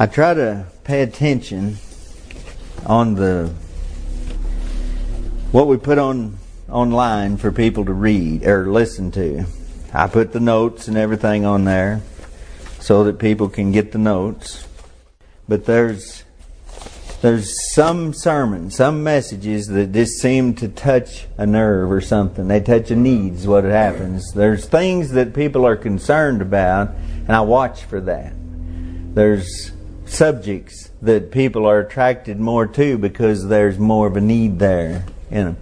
I try to pay attention on the what we put on online for people to read or listen to. I put the notes and everything on there so that people can get the notes. But there's there's some sermons, some messages that just seem to touch a nerve or something. They touch a need is what happens. There's things that people are concerned about and I watch for that. There's subjects that people are attracted more to because there's more of a need there in them.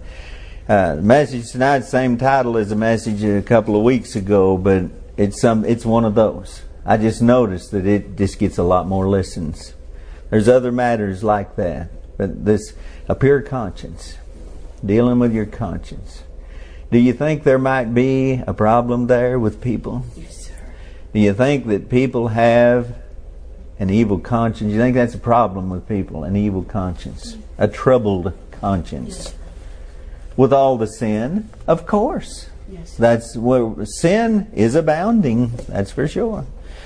Uh, the message tonight, same title as the message a couple of weeks ago, but it's some, it's one of those. I just noticed that it just gets a lot more listens. There's other matters like that, but this a pure conscience, dealing with your conscience. Do you think there might be a problem there with people? Yes, sir. Do you think that people have an evil conscience? You think that's a problem with people, an evil conscience, a troubled conscience? With all the sin, of course. Yes. That's where sin is abounding, that's for sure.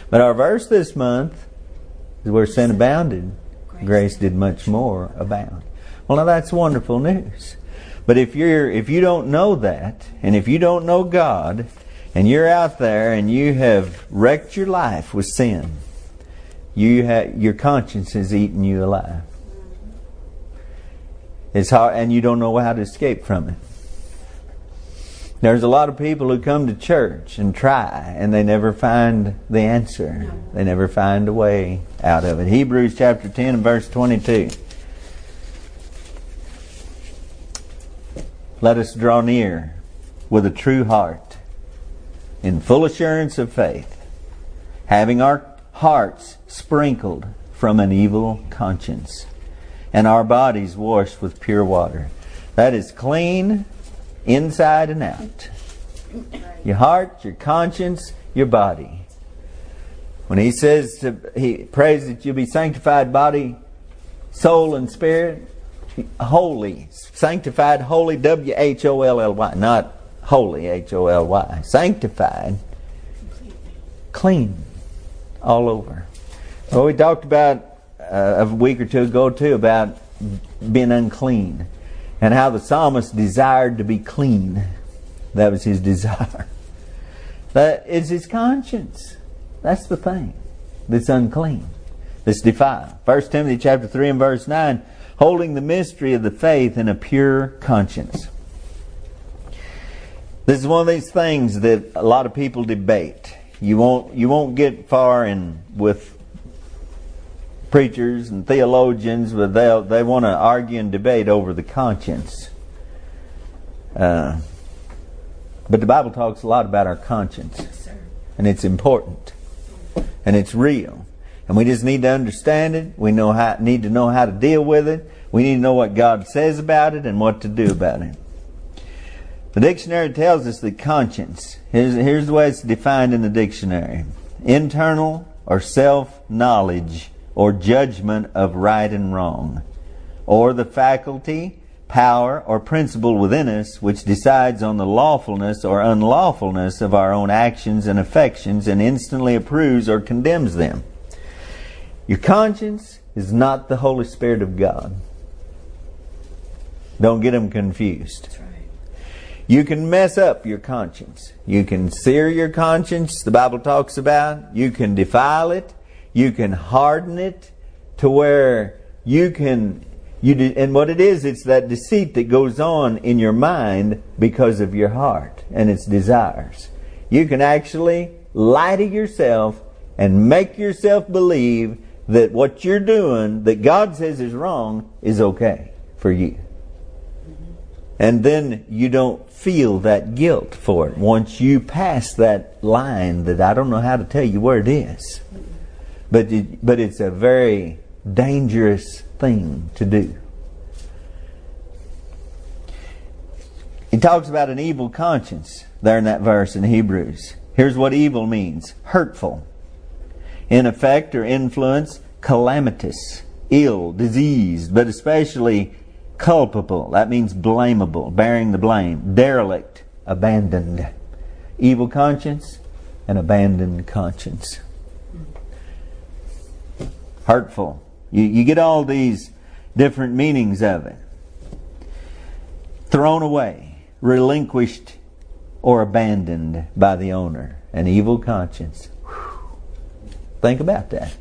But our verse this month is where sin abounded, Grace grace did much more abound. Well, now that's wonderful news. But if you're if you don't know that, and if you don't know God, and you're out there and you have wrecked your life with sin, you ha- your conscience is eating you alive. It's hard, and you don't know how to escape from it. There's a lot of people who come to church and try, and they never find the answer. They never find a way out of it. Hebrews chapter 10 and verse 22. Let us draw near with a true heart, in full assurance of faith, having our hearts sprinkled from an evil conscience, and our bodies washed with pure water. That is clean inside and out. Your heart, your conscience, your body. When he says to, he prays that you'll be sanctified body, soul, and spirit, holy, sanctified, holy, W H O L L Y, not holy, H O L Y, sanctified, clean, all over. Well, we talked about uh, a week or two ago too about being unclean and how the psalmist desired to be clean. That was his desire. That is his conscience. That's the thing that's unclean, that's defiled. 1 Timothy chapter 3 and verse 9, holding the mystery of the faith in a pure conscience. This is one of these things that a lot of people debate. You won't you won't get far in with preachers and theologians, but they they want to argue and debate over the conscience. Uh, but the Bible talks a lot about our conscience, and it's important, and it's real, and we just need to understand it. We know how need to know how to deal with it. We need to know what God says about it and what to do about it. The dictionary tells us that conscience, here's, here's the way it's defined in the dictionary internal or self knowledge or judgment of right and wrong, or the faculty, power, or principle within us which decides on the lawfulness or unlawfulness of our own actions and affections and instantly approves or condemns them. Your conscience is not the Holy Spirit of God. Don't get them confused. You can mess up your conscience. You can sear your conscience, the Bible talks about. You can defile it. You can harden it to where you can, you de- and what it is, it's that deceit that goes on in your mind because of your heart and its desires. You can actually lie to yourself and make yourself believe that what you're doing, that God says is wrong, is okay for you. And then you don't feel that guilt for it once you pass that line that I don't know how to tell you where it is. But it, but it's a very dangerous thing to do. He talks about an evil conscience there in that verse in Hebrews. Here's what evil means hurtful, in effect or influence, calamitous, ill, diseased, but especially culpable. That means blamable, bearing the blame, derelict, abandoned. Evil conscience and abandoned conscience. hurtful. You, you get all these different meanings of it. Thrown away, relinquished, or abandoned by the owner. An evil conscience. Whew. Think about that.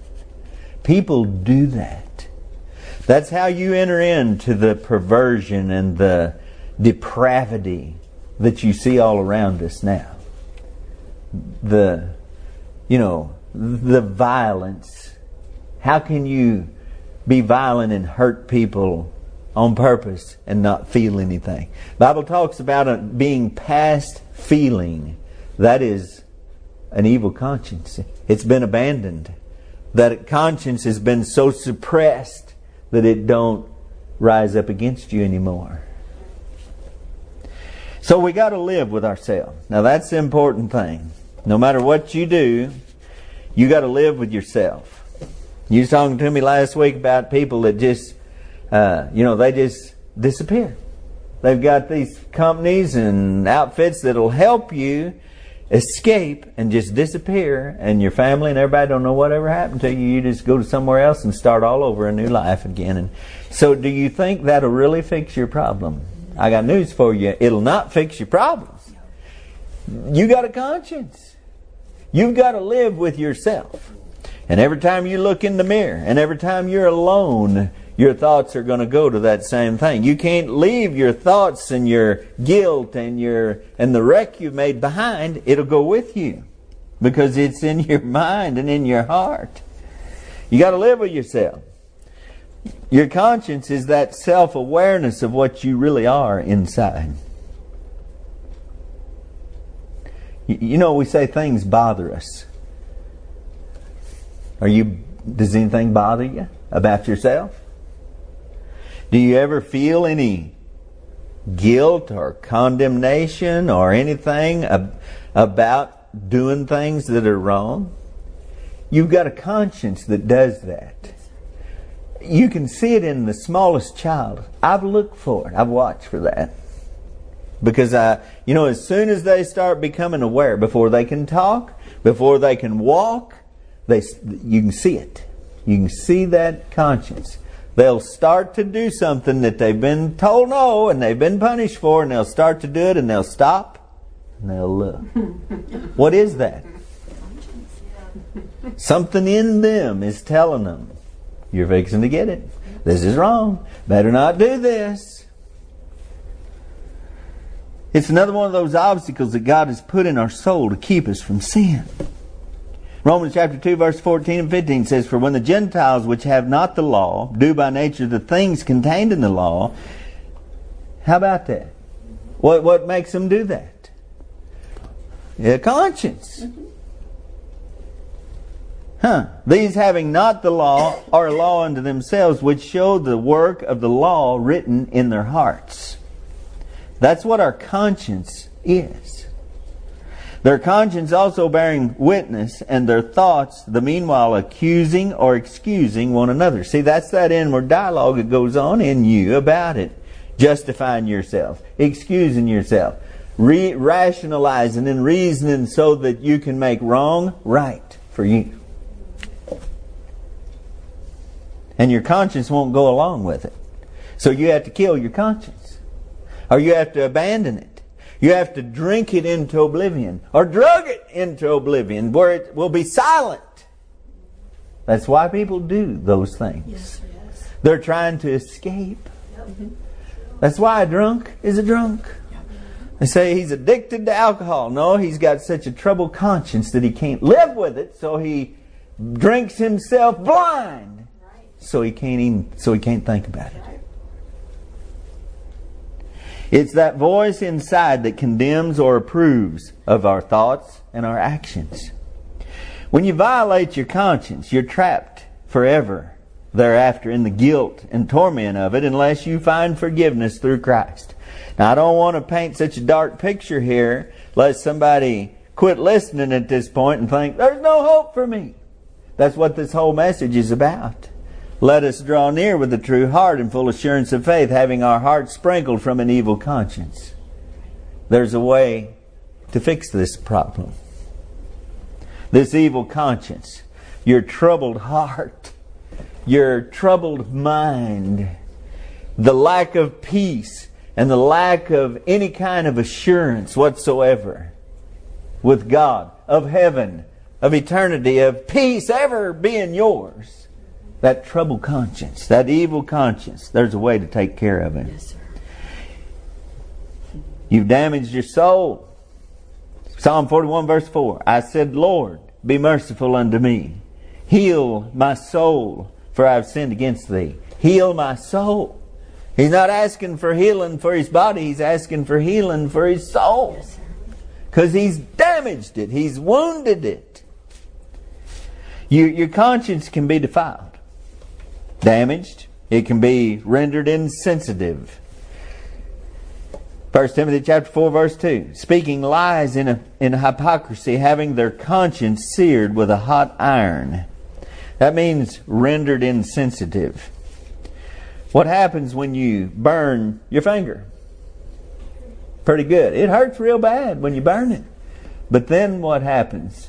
People do that. That's how you enter into the perversion and the depravity that you see all around us now. The, you know, the violence. How can you be violent and hurt people on purpose and not feel anything? Bible talks about it being past feeling. That is an evil conscience. It's been abandoned. That conscience has been so suppressed that it don't rise up against you anymore. So we got to live with ourselves. Now that's the important thing. No matter what you do, you got to live with yourself. You was talking to me last week about people that just, uh, you know, they just disappear. They've got these companies and outfits that'll help you escape and just disappear, and your family and everybody don't know whatever happened to you. You just go to somewhere else and start all over a new life again. And so, do you think that'll really fix your problem? I got news for you. It'll not fix your problems. You got a conscience. You've got to live with yourself. And every time you look in the mirror, and every time you're alone, your thoughts are going to go to that same thing. You can't leave your thoughts and your guilt and your and the wreck you've made behind. It'll go with you because it's in your mind and in your heart. You got to live with yourself. Your conscience is that self-awareness of what you really are inside. You know, we say things bother us. Are you, does anything bother you about yourself? Do you ever feel any guilt or condemnation or anything ab- about doing things that are wrong? You've got a conscience that does that. You can see it in the smallest child. I've looked for it. I've watched for that. Because I, you know, as soon as they start becoming aware, before they can talk, before they can walk, they, you can see it. You can see that conscience. They'll start to do something that they've been told no and they've been punished for, and they'll start to do it and they'll stop and they'll look. what is that? Something in them is telling them, you're fixing to get it. This is wrong. Better not do this. It's another one of those obstacles that God has put in our soul to keep us from sin. Romans chapter 2 verse 14 and 15 says, For when the Gentiles which have not the law do by nature the things contained in the law, how about that? What, what makes them do that? Their conscience. Huh. These having not the law are a law unto themselves, which show the work of the law written in their hearts. That's what our conscience is. Their conscience also bearing witness, and their thoughts, the meanwhile accusing or excusing one another. See, that's that inward dialogue that goes on in you about it. Justifying yourself, excusing yourself, re- rationalizing and reasoning so that you can make wrong right for you. And your conscience won't go along with it. So you have to kill your conscience or you have to abandon it. You have to drink it into oblivion or drug it into oblivion where it will be silent. That's why people do those things. Yes, yes. They're trying to escape. That's why a drunk is a drunk. They say he's addicted to alcohol. No, he's got such a troubled conscience that he can't live with it, so he drinks himself blind. So he can't even so he can't think about it. It's that voice inside that condemns or approves of our thoughts and our actions. When you violate your conscience, you're trapped forever thereafter in the guilt and torment of it unless you find forgiveness through Christ. Now, I don't want to paint such a dark picture here, lest somebody quit listening at this point and think, there's no hope for me. That's what this whole message is about. Let us draw near with a true heart and full assurance of faith, having our hearts sprinkled from an evil conscience. There's a way to fix this problem. This evil conscience, your troubled heart, your troubled mind, the lack of peace, and the lack of any kind of assurance whatsoever with God, of heaven, of eternity, of peace ever being yours. That troubled conscience, that evil conscience, there's a way to take care of it. Yes, sir. You've damaged your soul. Psalm 41 verse 4. I said, Lord, be merciful unto me. Heal my soul, for I have sinned against thee. Heal my soul. He's not asking for healing for his body, he's asking for healing for his soul. Because he's damaged it, he's wounded it. You, your conscience can be defiled, damaged, it can be rendered insensitive. 1 Timothy chapter 4 verse 2. Speaking lies in, a, in hypocrisy, having their conscience seared with a hot iron. That means rendered insensitive. What happens when you burn your finger? Pretty good. It hurts real bad when you burn it. But then what happens?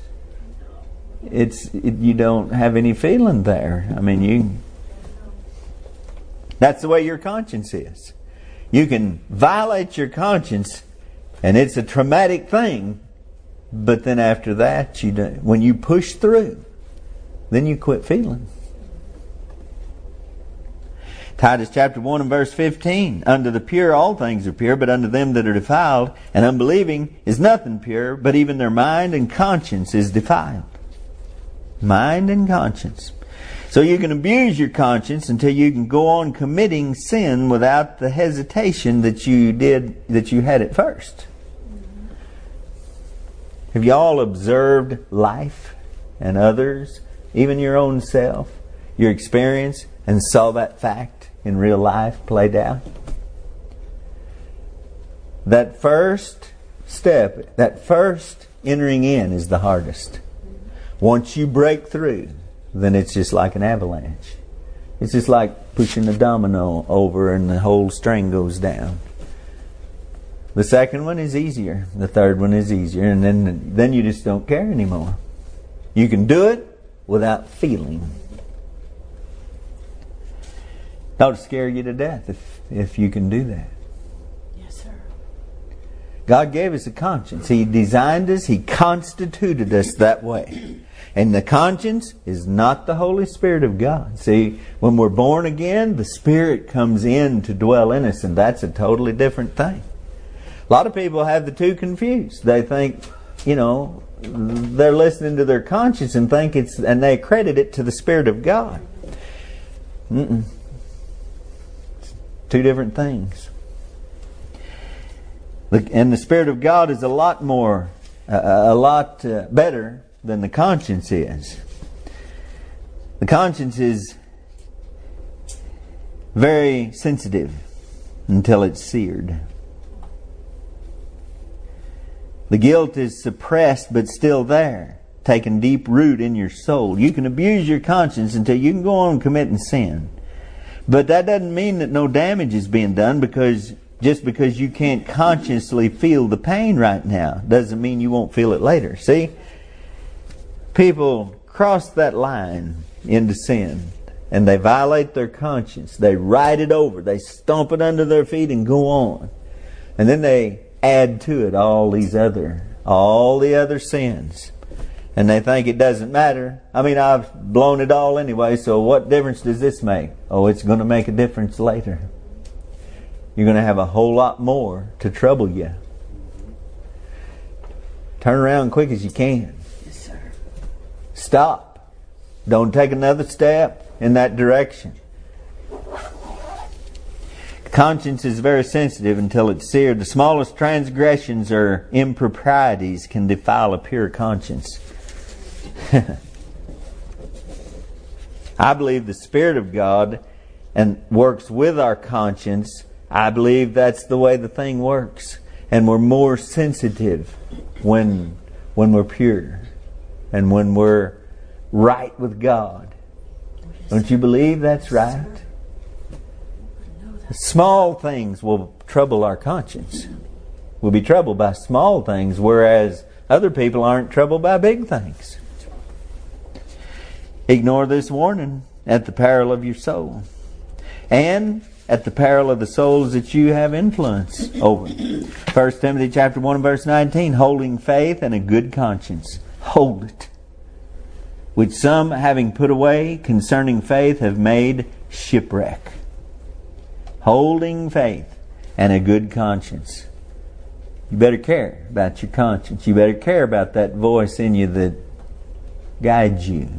It's it, you don't have any feeling there. I mean, you That's the way your conscience is. You can violate your conscience and it's a traumatic thing, but then after that you do, when you push through, then you quit feeling. Titus chapter 1 and verse 15. Unto the pure all things are pure, but unto them that are defiled and unbelieving is nothing pure, but even their mind and conscience is defiled. Mind and conscience. So you can abuse your conscience until you can go on committing sin without the hesitation that you did, that you had at first. Have you all observed life and others, even your own self, your experience, and saw that fact in real life played out? That first step, that first entering in is the hardest. Once you break through, then it's just like an avalanche. It's just like pushing a domino over and the whole string goes down. The second one is easier. The third one is easier. And then, then you just don't care anymore. You can do it without feeling. That would scare you to death if, if you can do that. Yes, sir. God gave us a conscience. He designed us, He constituted us that way. And the conscience is not the Holy Spirit of God. See, when we're born again, the Spirit comes in to dwell in us, and that's a totally different thing. A lot of people have the two confused. They think, you know, they're listening to their conscience and think it's, and they credit it to the Spirit of God. Mm-mm. Two different things. And the Spirit of God is a lot more, uh, a lot uh, better than the conscience is. The conscience is very sensitive until it's seared. The guilt is suppressed but still there, taking deep root in your soul. You can abuse your conscience until you can go on committing sin. But that doesn't mean that no damage is being done because just because you can't consciously feel the pain right now doesn't mean you won't feel it later. See? People cross that line into sin and they violate their conscience. They ride it over. They stomp it under their feet and go on. And then they add to it all these other, all the other sins. And they think it doesn't matter. I mean, I've blown it all anyway, so what difference does this make? Oh, it's going to make a difference later. You're going to have a whole lot more to trouble you. Turn around quick as you can. Stop. Don't take another step in that direction. Conscience is very sensitive until it's seared. The smallest transgressions or improprieties can defile a pure conscience. I believe the Spirit of God and works with our conscience. I believe that's the way the thing works. And we're more sensitive when when we're pure and when we're right with God. Don't you believe that's right? Small things will trouble our conscience. We'll be troubled by small things, whereas other people aren't troubled by big things. Ignore this warning. at the peril of your soul. And at the peril of the souls that you have influence over. 1 Timothy chapter 1 verse 19, holding faith and a good conscience. Hold it. Which some having put away concerning faith have made shipwreck. Holding faith and a good conscience. You better care about your conscience. You better care about that voice in you that guides you.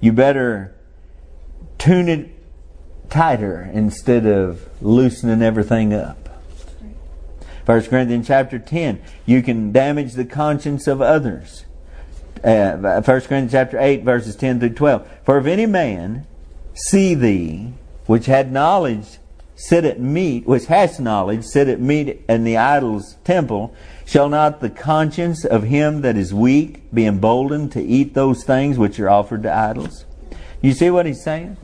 You better tune it tighter instead of loosening everything up. 1 Corinthians chapter 10, you can damage the conscience of others. Uh, 1 Corinthians chapter 8, verses 10 through 12. For if any man see thee, which had knowledge, sit at meat, which has knowledge, sit at meat in the idol's temple, shall not the conscience of him that is weak be emboldened to eat those things which are offered to idols? You see what he's saying?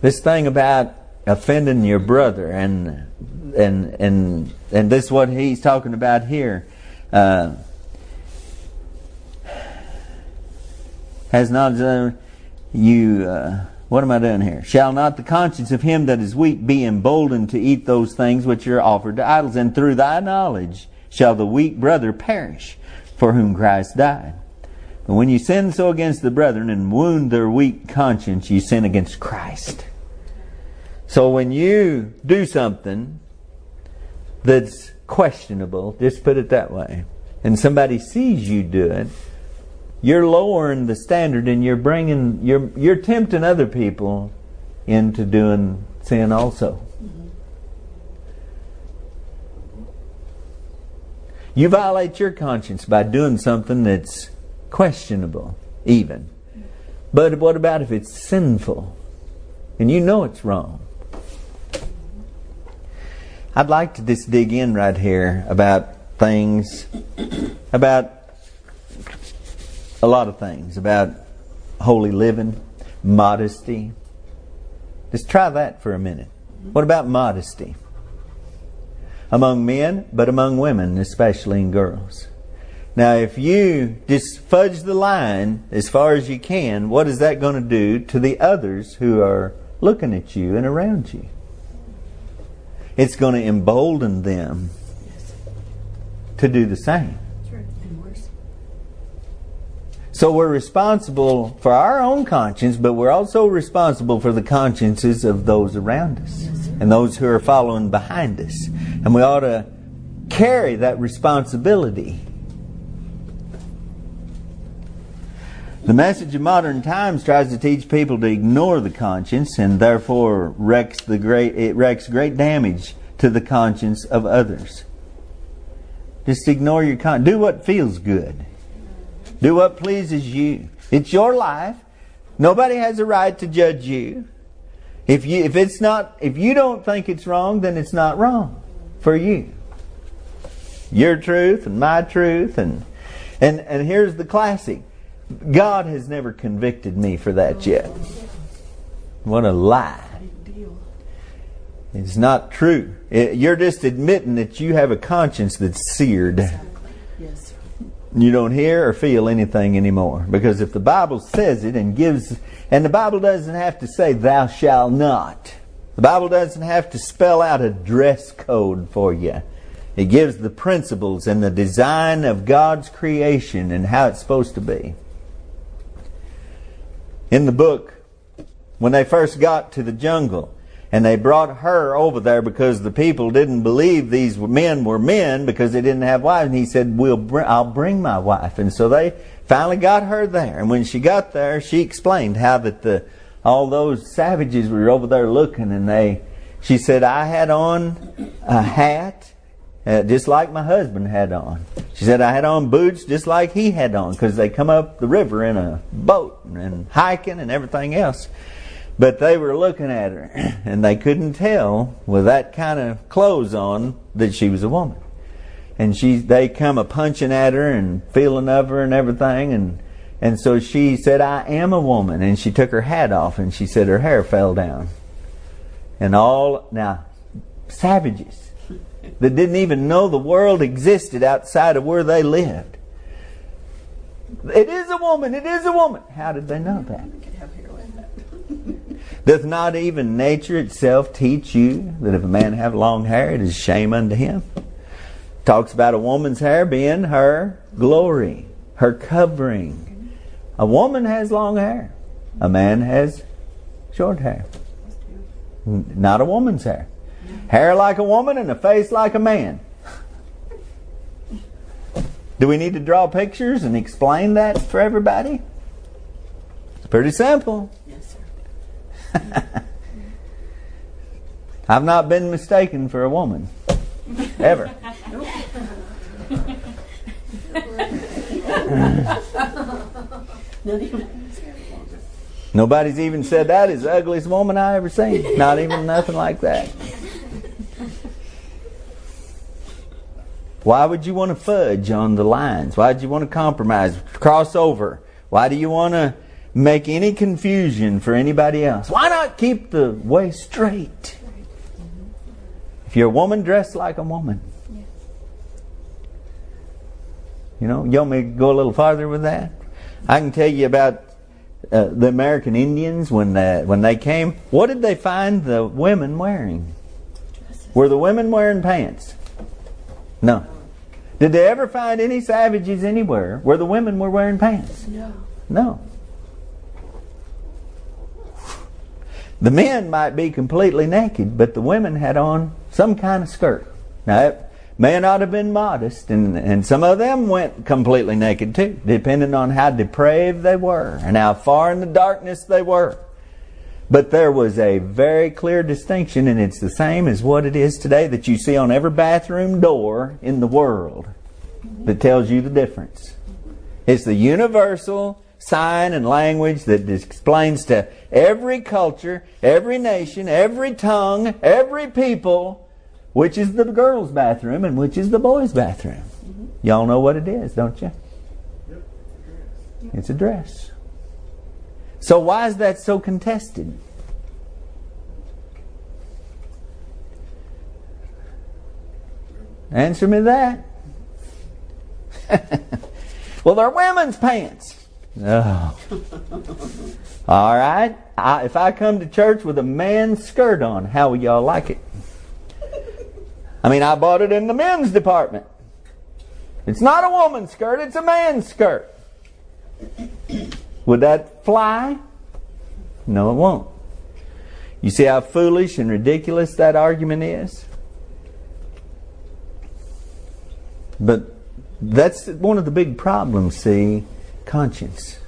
This thing about offending your brother and and and and this is what he's talking about here uh, has not you uh, what am I doing here? Shall not the conscience of him that is weak be emboldened to eat those things which are offered to idols? And through thy knowledge shall the weak brother perish, for whom Christ died. But when you sin so against the brethren and wound their weak conscience, you sin against Christ. So when you do something that's questionable, just put it that way, and somebody sees you do it, you're lowering the standard and you're bringing you're you're tempting other people into doing sin also. You violate your conscience by doing something that's questionable, even. But what about if it's sinful and you know it's wrong? I'd like to just dig in right here about things, about a lot of things, about holy living, modesty. Just try that for a minute. What about modesty? Among men, but among women, especially in girls. Now, if you just fudge the line as far as you can, what is that going to do to the others who are looking at you and around you? It's going to embolden them to do the same. So we're responsible for our own conscience, but we're also responsible for the consciences of those around us and those who are following behind us. And we ought to carry that responsibility. The message of modern times tries to teach people to ignore the conscience and therefore wrecks the great it wrecks great damage to the conscience of others. Just ignore your con do what feels good. Do what pleases you. It's your life. Nobody has a right to judge you. If you if it's not if you don't think it's wrong, then it's not wrong for you. Your truth and my truth and and and here's the classic. God has never convicted me for that yet. What a lie. It's not true. It, you're just admitting that you have a conscience that's seared. Yes. You don't hear or feel anything anymore. Because if the Bible says it and gives, and the Bible doesn't have to say, thou shalt not. The Bible doesn't have to spell out a dress code for you. It gives the principles and the design of God's creation and how it's supposed to be in the book, when they first got to the jungle, and they brought her over there because the people didn't believe these men were men because they didn't have wives. And he said, "We'll bring, I'll bring my wife." And so they finally got her there. And when she got there, she explained how that the all those savages were over there looking, and they. She said, "I had on a hat uh, just like my husband had on. She said I had on boots just like he had on because they come up the river in a boat and hiking and everything else. But they were looking at her and they couldn't tell with that kind of clothes on that she was a woman. And she, they come a punching at her and feeling of her and everything and and so she said, I am a woman. And she took her hat off and she said her hair fell down. And all, now, savages that didn't even know the world existed outside of where they lived. It is a woman. It is a woman. How did they know that? Doth not even nature itself teach you that if a man have long hair, it is shame unto him? Talks about a woman's hair being her glory, her covering. A woman has long hair. A man has short hair. Not a woman's hair. Hair like a woman and a face like a man. Do we need to draw pictures and explain that for everybody? It's pretty simple. Yes, sir. I've not been mistaken for a woman. Ever. Nobody's even said that is the ugliest woman I ever seen. Not even nothing like that. Why would you want to fudge on the lines? Why would you want to compromise, cross over? Why do you want to make any confusion for anybody else? Why not keep the way straight? If you're a woman, dress like a woman. You know, you want me to go a little farther with that? I can tell you about uh, the American Indians when uh, when they came. What did they find the women wearing? Were the women wearing pants? No. Did they ever find any savages anywhere where the women were wearing pants? No. No. The men might be completely naked, but the women had on some kind of skirt. Now, it may not have been modest, and, and some of them went completely naked too, depending on how depraved they were and how far in the darkness they were. But there was a very clear distinction, and it's the same as what it is today that you see on every bathroom door in the world that tells you the difference. It's the universal sign and language that explains to every culture, every nation, every tongue, every people, which is the girls' bathroom and which is the boys' bathroom. Y'all know what it is, don't you? It's a dress. So why is that so contested? Answer me that. well, they're women's pants. Oh. All right. I, if I come to church with a man's skirt on, how will y'all like it? I mean, I bought it in the men's department. It's not a woman's skirt, it's a man's skirt. Would that fly? No, it won't. You see how foolish and ridiculous that argument is? But that's one of the big problems, see, conscience.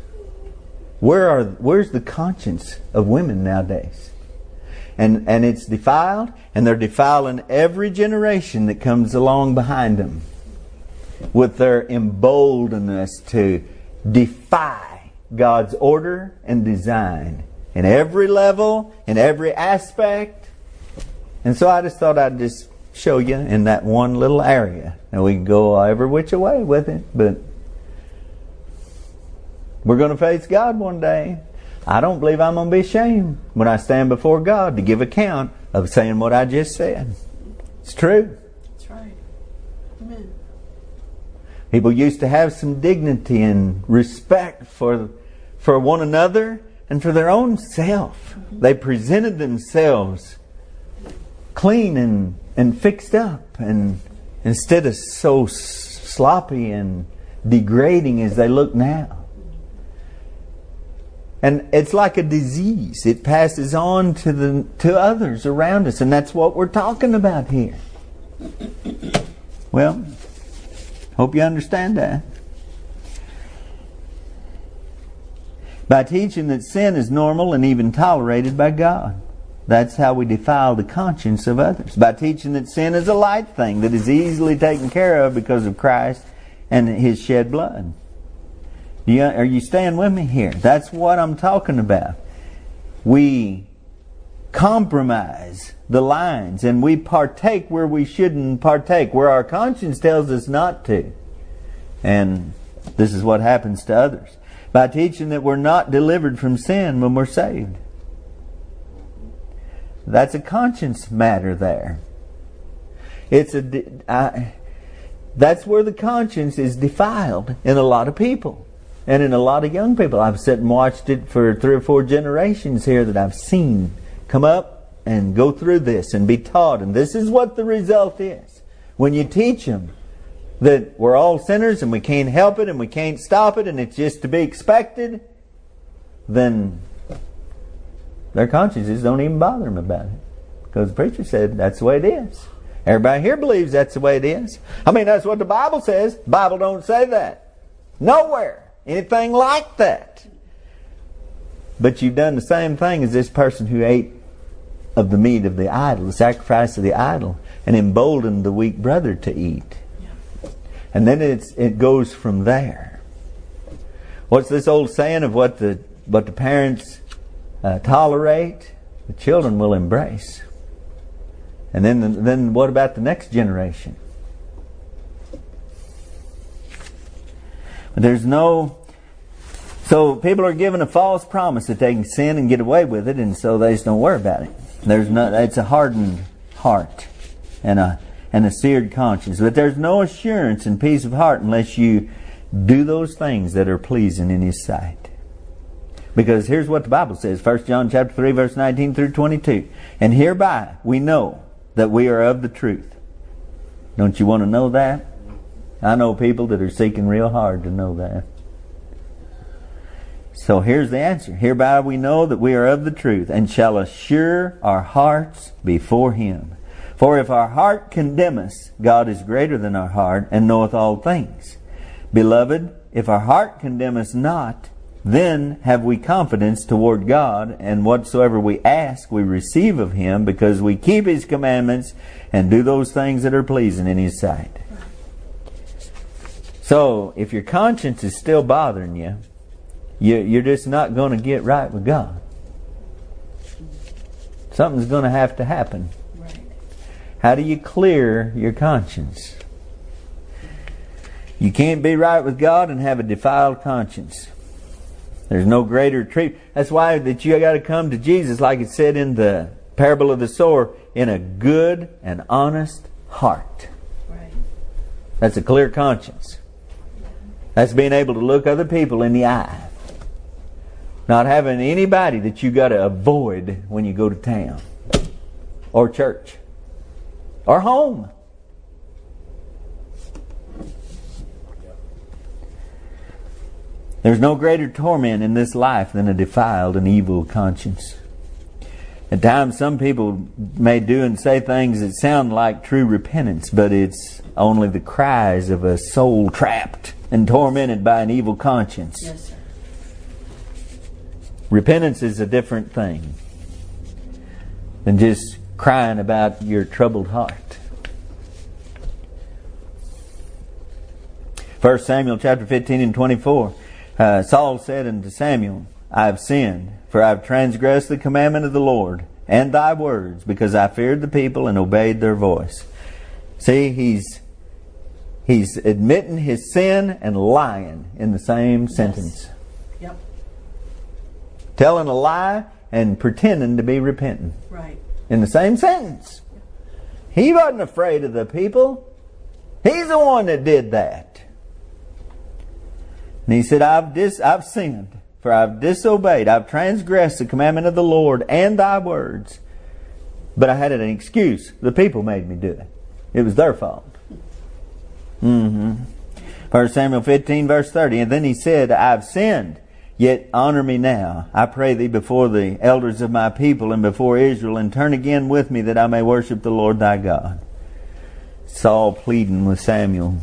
Where are where's the conscience of women nowadays? And and it's defiled, and they're defiling every generation that comes along behind them with their emboldenedness to defy God's order and design in every level, in every aspect. And so I just thought I'd just show you in that one little area. Now we can go every which way with it, but we're going to face God one day. I don't believe I'm going to be ashamed when I stand before God to give account of saying what I just said. It's true. That's right. Amen. People used to have some dignity and respect for for one another and for their own self. They presented themselves clean and, and fixed up and instead of so sloppy and degrading as they look now. And it's like a disease. It passes on to the to others around us, and that's what we're talking about here. Well, hope you understand that. By teaching that sin is normal and even tolerated by God. That's how we defile the conscience of others. By teaching that sin is a light thing that is easily taken care of because of Christ and His shed blood. You, are you staying with me here? That's what I'm talking about. We compromise the lines and we partake where we shouldn't partake, where our conscience tells us not to. And this is what happens to others. By teaching that we're not delivered from sin when we're saved. That's a conscience matter there. It's a, I, that's where the conscience is defiled in a lot of people. And in a lot of young people, I've sat and watched it for three or four generations here that I've seen come up and go through this and be taught. And this is what the result is. When you teach them that we're all sinners and we can't help it and we can't stop it and it's just to be expected, then their consciences don't even bother them about it. Because the preacher said that's the way it is. Everybody here believes that's the way it is. I mean, that's what the Bible says. The Bible don't say that. Nowhere. Anything like that. But you've done the same thing as this person who ate of the meat of the idol, the sacrifice of the idol, and emboldened the weak brother to eat. And then it's, it goes from there. What's this old saying of what the, what the parents uh, tolerate, the children will embrace. And then, then what about the next generation? There's no. So people are given a false promise that they can sin and get away with it, and so they just don't worry about it. There's no. It's a hardened heart and a and a seared conscience. But there's no assurance and peace of heart unless you do those things that are pleasing in His sight. Because here's what the Bible says, 1 John chapter 3, verse 19 through 22. And hereby we know that we are of the truth. Don't you want to know that? I know people that are seeking real hard to know that. So here's the answer. Hereby we know that we are of the truth and shall assure our hearts before Him. For if our heart condemn us, God is greater than our heart and knoweth all things. Beloved, if our heart condemn us not, then have we confidence toward God, and whatsoever we ask, we receive of Him, because we keep His commandments and do those things that are pleasing in His sight. So, if your conscience is still bothering you, you're just not going to get right with God. Something's going to have to happen. How do you clear your conscience? You can't be right with God and have a defiled conscience. There's no greater treatment. That's why that you got to come to Jesus, like it said in the parable of the sower, in a good and honest heart. Right. That's a clear conscience. That's being able to look other people in the eye. Not having anybody that you got to avoid when you go to town or church or home. There's no greater torment in this life than a defiled and evil conscience. At times, some people may do and say things that sound like true repentance, but it's only the cries of a soul trapped and tormented by an evil conscience. Yes, sir. Repentance is a different thing than just crying about your troubled heart. 1 Samuel chapter 15 and 24. Uh, Saul said unto Samuel, I have sinned, for I have transgressed the commandment of the Lord and thy words, because I feared the people and obeyed their voice. See, he's he's admitting his sin and lying in the same yes. sentence. Yep. Telling a lie and pretending to be repentant. Right. In the same sentence. He wasn't afraid of the people. He's the one that did that. And he said, I've, dis- I've sinned, for I've disobeyed, I've transgressed the commandment of the Lord and thy words. But I had an excuse. The people made me do it. It was their fault. Mm-hmm. 1 Samuel 15, verse 30. And then he said, I've sinned, yet honor me now. I pray thee before the elders of my people and before Israel, and turn again with me that I may worship the Lord thy God. Saul pleading with Samuel.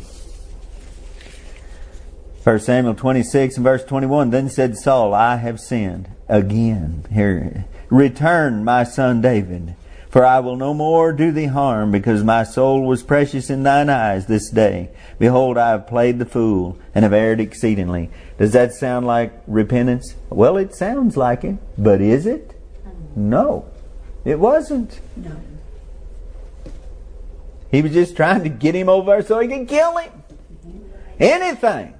1 Samuel 26 and verse 21, Then said Saul, I have sinned again. Here, return, my son David, for I will no more do thee harm, because my soul was precious in thine eyes this day. Behold, I have played the fool, and have erred exceedingly. Does that sound like repentance? Well, it sounds like it, but is it? No, it wasn't. No. He was just trying to get him over so he could kill him. Anything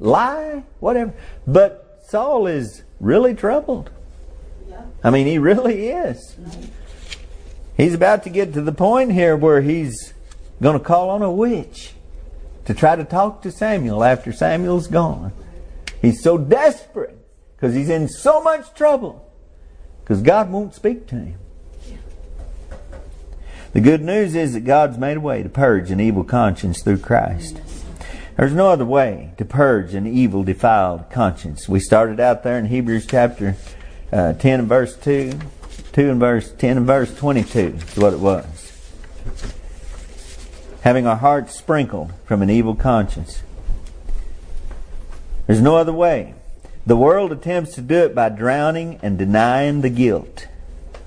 lie, whatever. But Saul is really troubled. I mean, he really is. He's about to get to the point here where he's going to call on a witch to try to talk to Samuel after Samuel's gone. He's so desperate because he's in so much trouble because God won't speak to him. The good news is that God's made a way to purge an evil conscience through Christ. There's no other way to purge an evil, defiled conscience. We started out there in Hebrews chapter uh, 10 and verse 2. 2 and verse 10 and verse 22 is what it was. Having our hearts sprinkled from an evil conscience. There's no other way. The world attempts to do it by drowning and denying the guilt,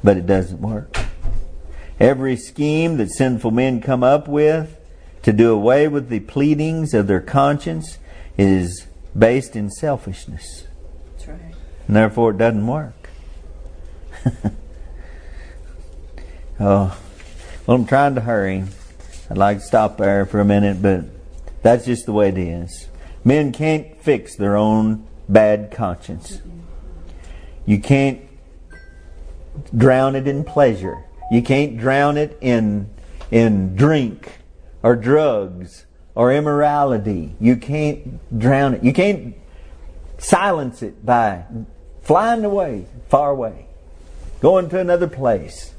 but it doesn't work. Every scheme that sinful men come up with to do away with the pleadings of their conscience is based in selfishness. That's right. And therefore it doesn't work. oh, well, I'm trying to hurry. I'd like to stop there for a minute, but that's just the way it is. Men can't fix their own bad conscience. You can't drown it in pleasure. You can't drown it in in drink or drugs or immorality. You can't drown it. You can't silence it by flying away, far away, going to another place,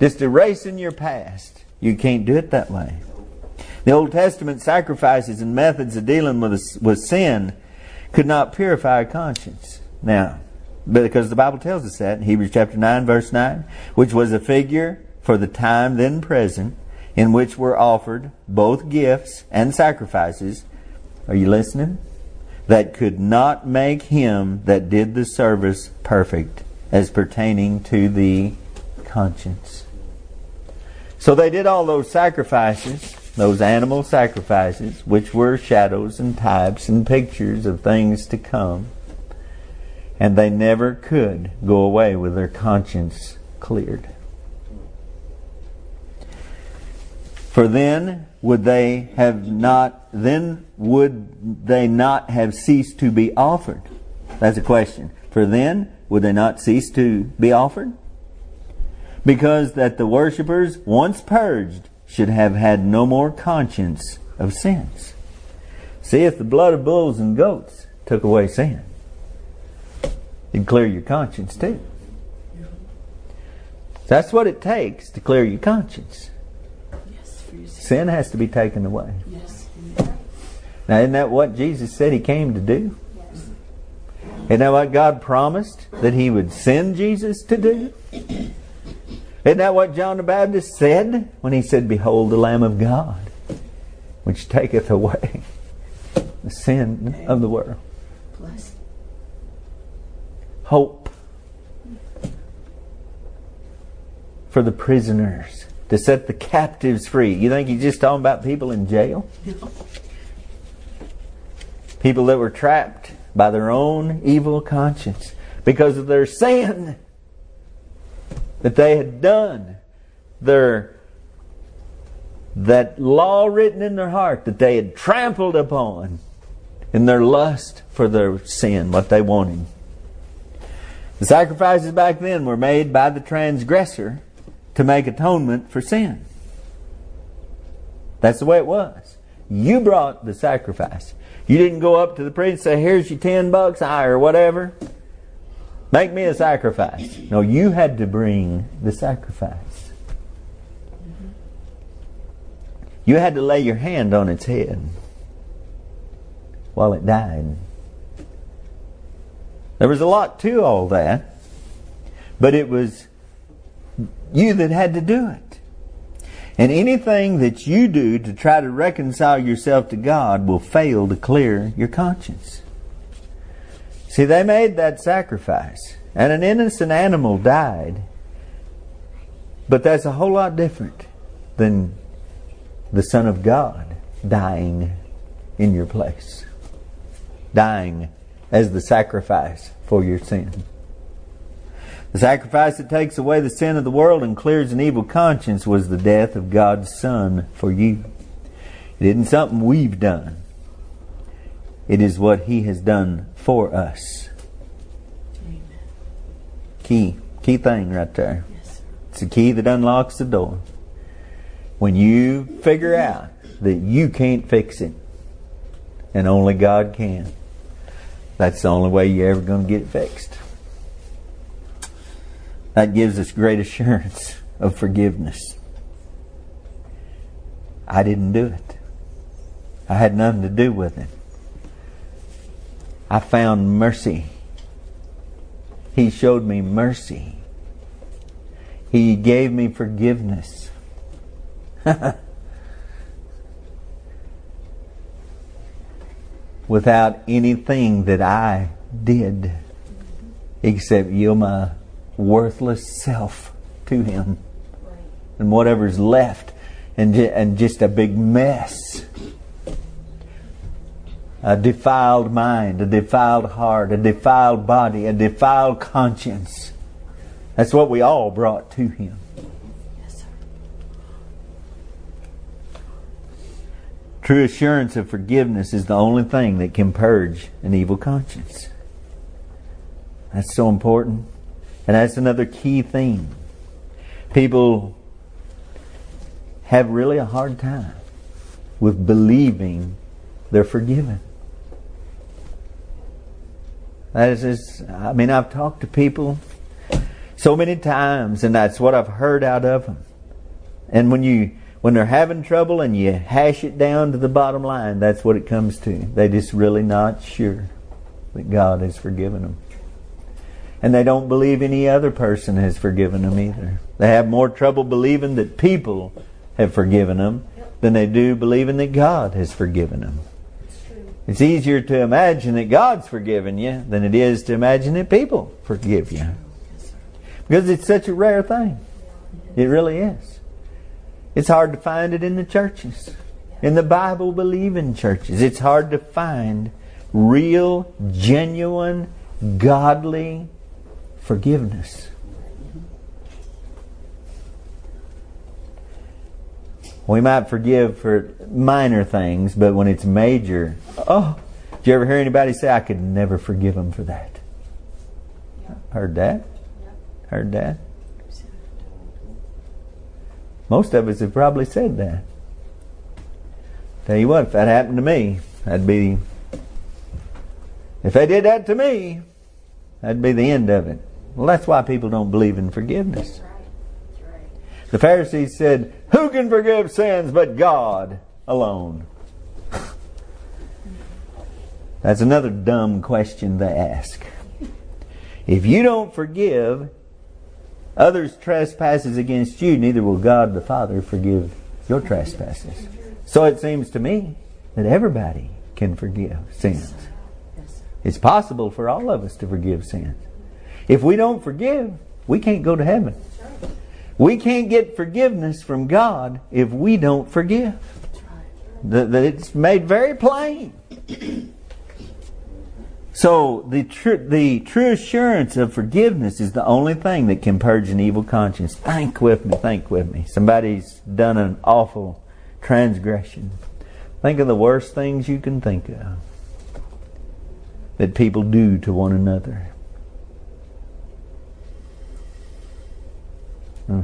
just erasing your past. You can't do it that way. The Old Testament sacrifices and methods of dealing with, with sin could not purify a conscience. Now, because the Bible tells us that in Hebrews chapter 9, verse 9, which was a figure for the time then present, in which were offered both gifts and sacrifices. Are you listening? That could not make him that did the service perfect as pertaining to the conscience. So they did all those sacrifices, those animal sacrifices, which were shadows and types and pictures of things to come. And they never could go away with their conscience cleared. For then would they have not, then would they not have ceased to be offered? That's a question. For then would they not cease to be offered? Because that the worshippers, once purged, should have had no more conscience of sins. See, if the blood of bulls and goats took away sin, it'd clear your conscience too. That's what it takes to clear your conscience. Yes, sin. Sin has to be taken away. Yes. Now, isn't that what Jesus said He came to do? Isn't that what God promised that He would send Jesus to do? Isn't that what John the Baptist said when he said, Behold the Lamb of God, which taketh away the sin of the world? Hope for the prisoners, to set the captives free. You think he's just talking about people in jail? People that were trapped by their own evil conscience because of their sin that they had done. Their that law written in their heart that they had trampled upon in their lust for their sin, what they wanted. The sacrifices back then were made by the transgressor to make atonement for sin. That's the way it was. You brought the sacrifice. You didn't go up to the priest and say, Here's your ten bucks, I or whatever. Make me a sacrifice. No, you had to bring the sacrifice. You had to lay your hand on its head while it died. There was a lot to all that, but it was you that had to do it. And anything that you do to try to reconcile yourself to God will fail to clear your conscience. See, they made that sacrifice, and an innocent animal died. But that's a whole lot different than the Son of God dying in your place, dying as the sacrifice for your sin. The sacrifice that takes away the sin of the world and clears an evil conscience was the death of God's Son for you. It isn't something we've done. It is what He has done for us. Amen. Key, key thing right there. Yes. It's the key that unlocks the door. When you figure out that you can't fix it and only God can, That's the only way you're ever going to get it fixed. That gives us great assurance of forgiveness. I didn't do it. I had nothing to do with it. I found mercy. He showed me mercy. He gave me forgiveness. Without anything that I did except yield my worthless self to Him. And whatever's left, and, and just a big mess. A defiled mind, a defiled heart, a defiled body, a defiled conscience. That's what we all brought to Him. Yes. True assurance of forgiveness is the only thing that can purge an evil conscience. That's so important. And that's another key theme. People have really a hard time with believing they're forgiven. That is, I mean, I've talked to people so many times, and that's what I've heard out of them. And when you when they're having trouble and you hash it down to the bottom line, that's what it comes to. They're just really not sure that God has forgiven them. And they don't believe any other person has forgiven them either. They have more trouble believing that people have forgiven them than they do believing that God has forgiven them. It's easier to imagine that God's forgiven you than it is to imagine that people forgive you. Because it's such a rare thing. It really is. It's hard to find it in the churches, in the Bible believing churches. It's hard to find real, genuine, godly forgiveness. We might forgive for minor things, but when it's major, oh, did you ever hear anybody say, I could never forgive them for that? Heard that? Heard that? Most of us have probably said that. Tell you what, if that happened to me, that'd be. If they did that to me, that'd be the end of it. Well, that's why people don't believe in forgiveness. The Pharisees said, Who can forgive sins but God alone? That's another dumb question they ask. If you don't forgive others' trespasses against you, neither will God the Father forgive your trespasses. So it seems to me that everybody can forgive sins. It's possible for all of us to forgive sins. If we don't forgive, we can't go to heaven. We can't get forgiveness from God if we don't forgive. That it's made very plain. So the tr- the true assurance of forgiveness is the only thing that can purge an evil conscience. Think with me, think with me. Somebody's done an awful transgression. Think of the worst things you can think of that people do to one another. Hmm.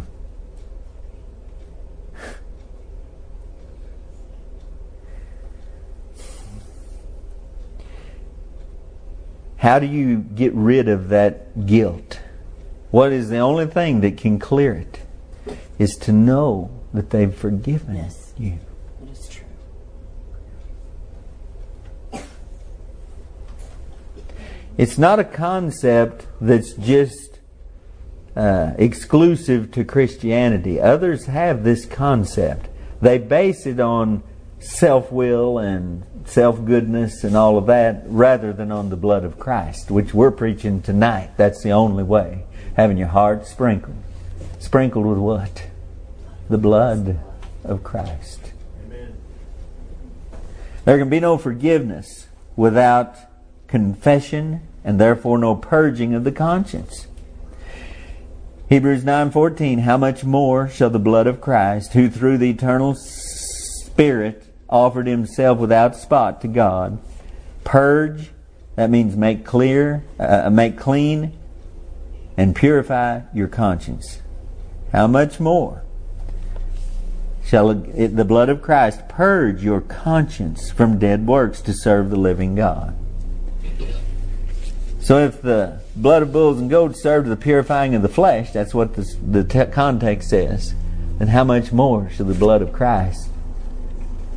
How do you get rid of that guilt? What is the only thing that can clear it? Is to know that they've forgiven Yes. you. It is true. It's not a concept that's just uh, exclusive to Christianity. Others have this concept. They base it on self will and self goodness and all of that rather than on the blood of Christ, which we're preaching tonight. That's the only way. Having your heart sprinkled. Sprinkled with what? The blood of Christ. Amen. There can be no forgiveness without confession and therefore no purging of the conscience. Hebrews 9:14 How much more shall the blood of Christ who through the eternal spirit offered himself without spot to God purge that means make clear uh, make clean and purify your conscience. How much more shall the blood of Christ purge your conscience from dead works to serve the living God? So if the blood of bulls and goats served the purifying of the flesh, that's what the, the te- context says, then how much more shall the blood of Christ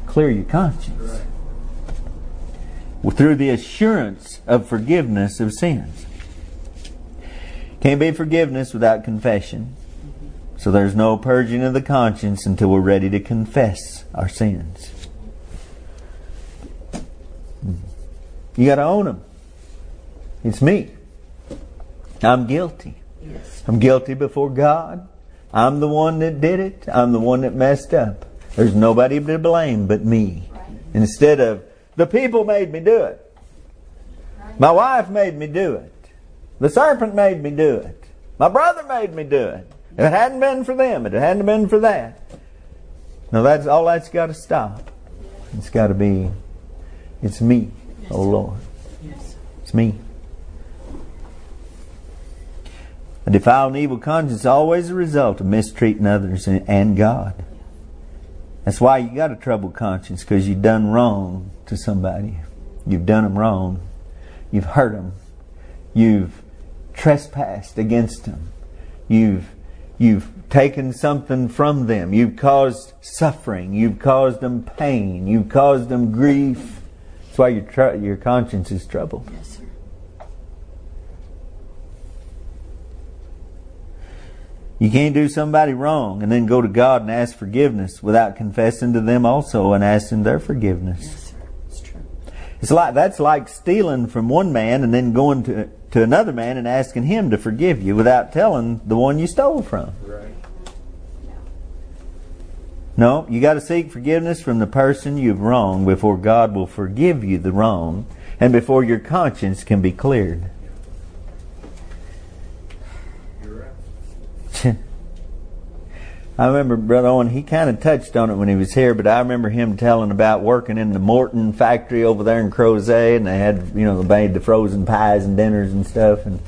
clear your conscience? Well, through the assurance of forgiveness of sins. Can't be forgiveness without confession. So there's no purging of the conscience until we're ready to confess our sins. Hmm. You got to own them. It's me. I'm guilty. Yes. I'm guilty before God. I'm the one that did it. I'm the one that messed up. There's nobody to blame but me. Instead of, the people made me do it. My wife made me do it. The serpent made me do it. My brother made me do it. If it hadn't been for them, if it hadn't been for that. Now that's all that's got to stop. It's got to be, it's me, oh Lord. Yes. It's me. A defiled and evil conscience is always a result of mistreating others and- God. That's why you got a troubled conscience because you've done wrong to somebody. You've done them wrong. You've hurt them. You've trespassed against them. You've you've taken something from them. You've caused suffering. You've caused them pain. You've caused them grief. That's why your tr- your conscience is troubled. Yes, You can't do somebody wrong and then go to God and ask forgiveness without confessing to them also and asking their forgiveness. Yes, sir. It's true. It's like that's like stealing from one man and then going to to another man and asking him to forgive you without telling the one you stole from. Right. No, you got to seek forgiveness from the person you've wronged before God will forgive you the wrong and before your conscience can be cleared. You're right. I remember Brother Owen, he kind of touched on it when he was here, but I remember him telling about working in the Morton factory over there in Crozet, and they had, you know, they made the frozen pies and dinners and stuff, and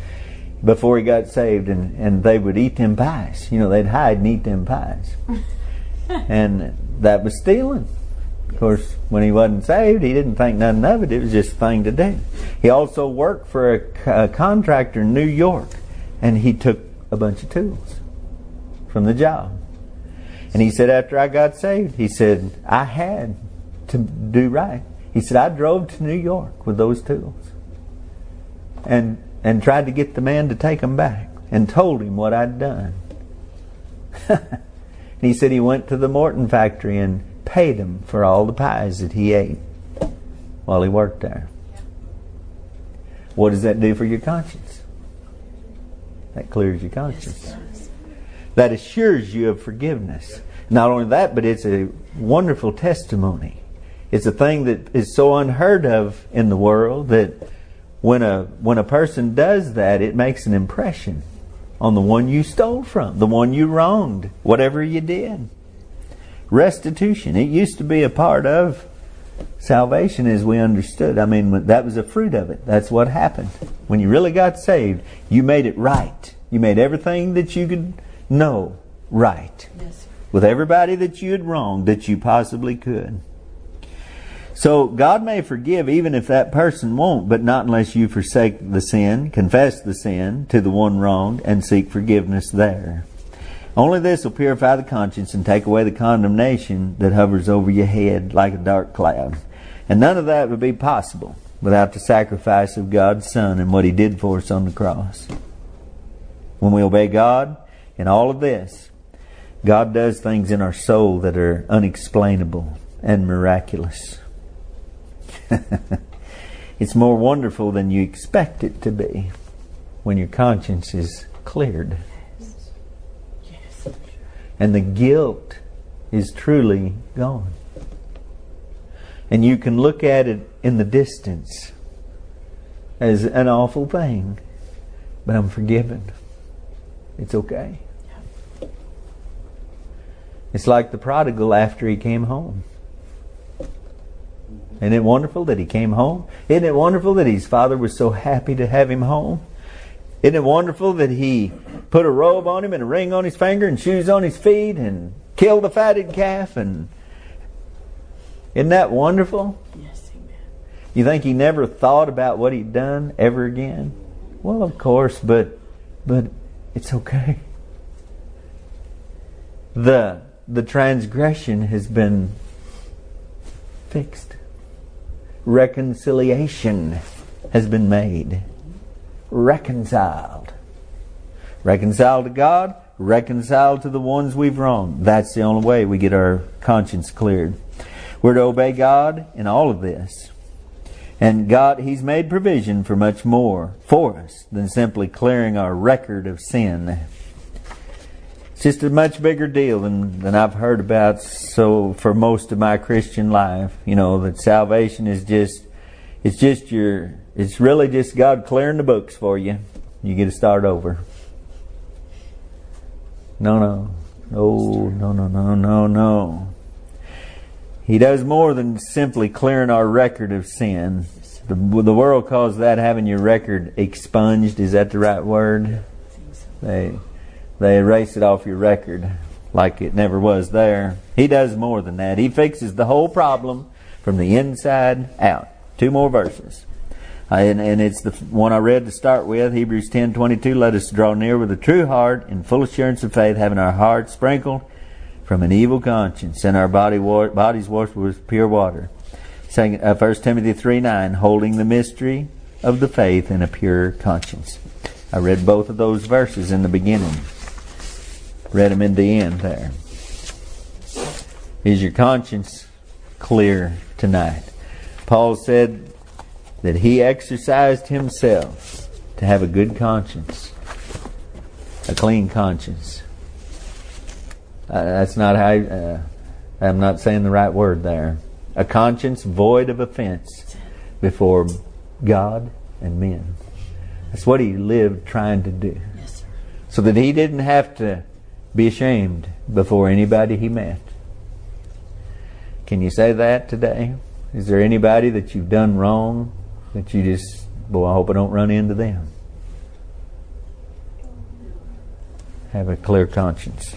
before he got saved, and, and they would eat them pies. You know, they'd hide and eat them pies. and that was stealing. Of course, when he wasn't saved, he didn't think nothing of it. It was just a thing to do. He also worked for a, a contractor in New York, and he took a bunch of tools from the job. And he said, after I got saved, he said, I had to do right. He said, I drove to New York with those tools and, and tried to get the man to take them back and told him what I'd done. and he said he went to the Morton factory and paid him for all the pies that he ate while he worked there. What does that do for your conscience? That clears your conscience. That assures you of forgiveness. Not only that, but it's a wonderful testimony. It's a thing that is so unheard of in the world that when a when a person does that, it makes an impression on the one you stole from, the one you wronged, whatever you did. Restitution. It used to be a part of salvation as we understood. I mean, that was a fruit of it. That's what happened. When you really got saved, you made it right. You made everything that you could know right Yes, with everybody that you had wronged that you possibly could. So God may forgive even if that person won't, but not unless you forsake the sin, confess the sin to the one wronged, and seek forgiveness there. Only this will purify the conscience and take away the condemnation that hovers over your head like a dark cloud. And none of that would be possible without the sacrifice of God's Son and what He did for us on the cross. When we obey God in all of this, God does things in our soul that are unexplainable and miraculous. it's more wonderful than you expect it to be when your conscience is cleared and the guilt is truly gone. And you can look at it in the distance as an awful thing, but I'm forgiven. It's okay. It's like the prodigal after he came home. Isn't it wonderful that he came home? Isn't it wonderful that his father was so happy to have him home? Isn't it wonderful that he put a robe on him and a ring on his finger and shoes on his feet and killed the fatted calf and isn't that wonderful? Yes, amen. You think he never thought about what he'd done ever again? Well, of course, but but it's okay. The the transgression has been fixed. Reconciliation has been made. Reconciled. Reconciled to God, reconciled to the ones we've wronged. That's the only way we get our conscience cleared. We're to obey God in all of this. And God, He's made provision for much more for us than simply clearing our record of sin. It's just a much bigger deal than, than I've heard about so for most of my Christian life. You know, that salvation is just, it's just your, it's really just God clearing the books for you. You get to start over. No, no. No, no, no, no, no, no. He does more than simply clearing our record of sin. The, the world calls that having your record expunged. Is that the right word? They, they erase it off your record like it never was there. He does more than that. He fixes the whole problem from the inside out. Two more verses. Uh, and, and, it's the one I read to start with, Hebrews 10:22, Let us draw near with a true heart in full assurance of faith, having our hearts sprinkled from an evil conscience and our body wa- bodies washed with pure water. Second, uh, 1 Timothy 3, 9, holding the mystery of the faith in a pure conscience. I read both of those verses in the beginning. Read them in the end there. Is your conscience clear tonight? Paul said, that he exercised himself to have a good conscience, a clean conscience. Uh, that's not how. Uh, I'm not saying the right word there. A conscience void of offense before God and men. That's what he lived trying to do. Yes. So that he didn't have to be ashamed before anybody he met. Can you say that today? Is there anybody that you've done wrong that you just, boy, I hope I don't run into them. Have a clear conscience.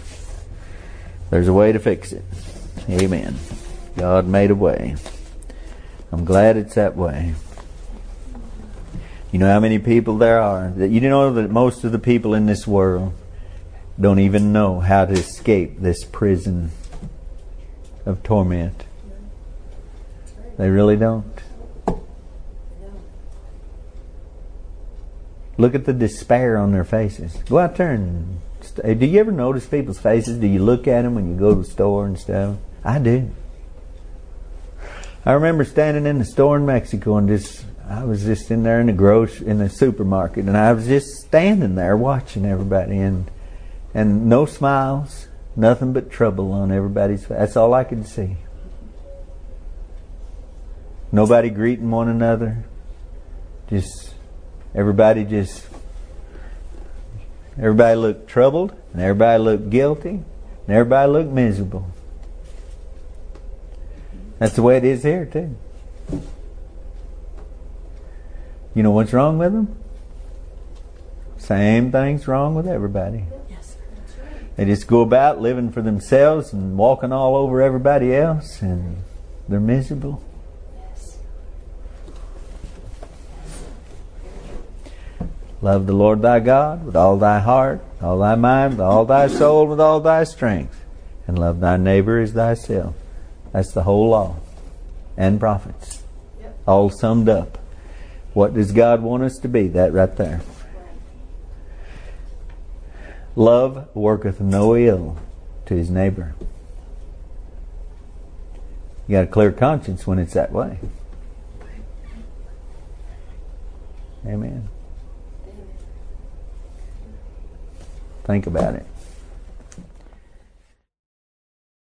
There's a way to fix it. Amen. God made a way. I'm glad it's that way. You know how many people there are that you know that most of the people in this world don't even know how to escape this prison of torment. They really don't. Look at the despair on their faces. Go out there and. St- do you ever notice people's faces? Do you look at them when you go to the store and stuff? I do. I remember standing in the store in Mexico and just I was just in there in the gross in the supermarket and I was just standing there watching everybody and and no smiles, nothing but trouble on everybody's face. That's all I could see. Nobody greeting one another. Just everybody just everybody looked troubled and everybody looked guilty and everybody looked miserable. That's the way it is here too. You know what's wrong with them? Same thing's wrong with everybody. They just go about living for themselves and walking all over everybody else and they're miserable. Yes. Love the Lord thy God with all thy heart, all thy mind, with all thy soul, with all thy strength, and love thy neighbor as thyself. That's the whole law and prophets. Yep. All summed up. What does God want us to be? That right there. Love worketh no ill to his neighbor. You got a clear conscience when it's that way. Amen. Think about it.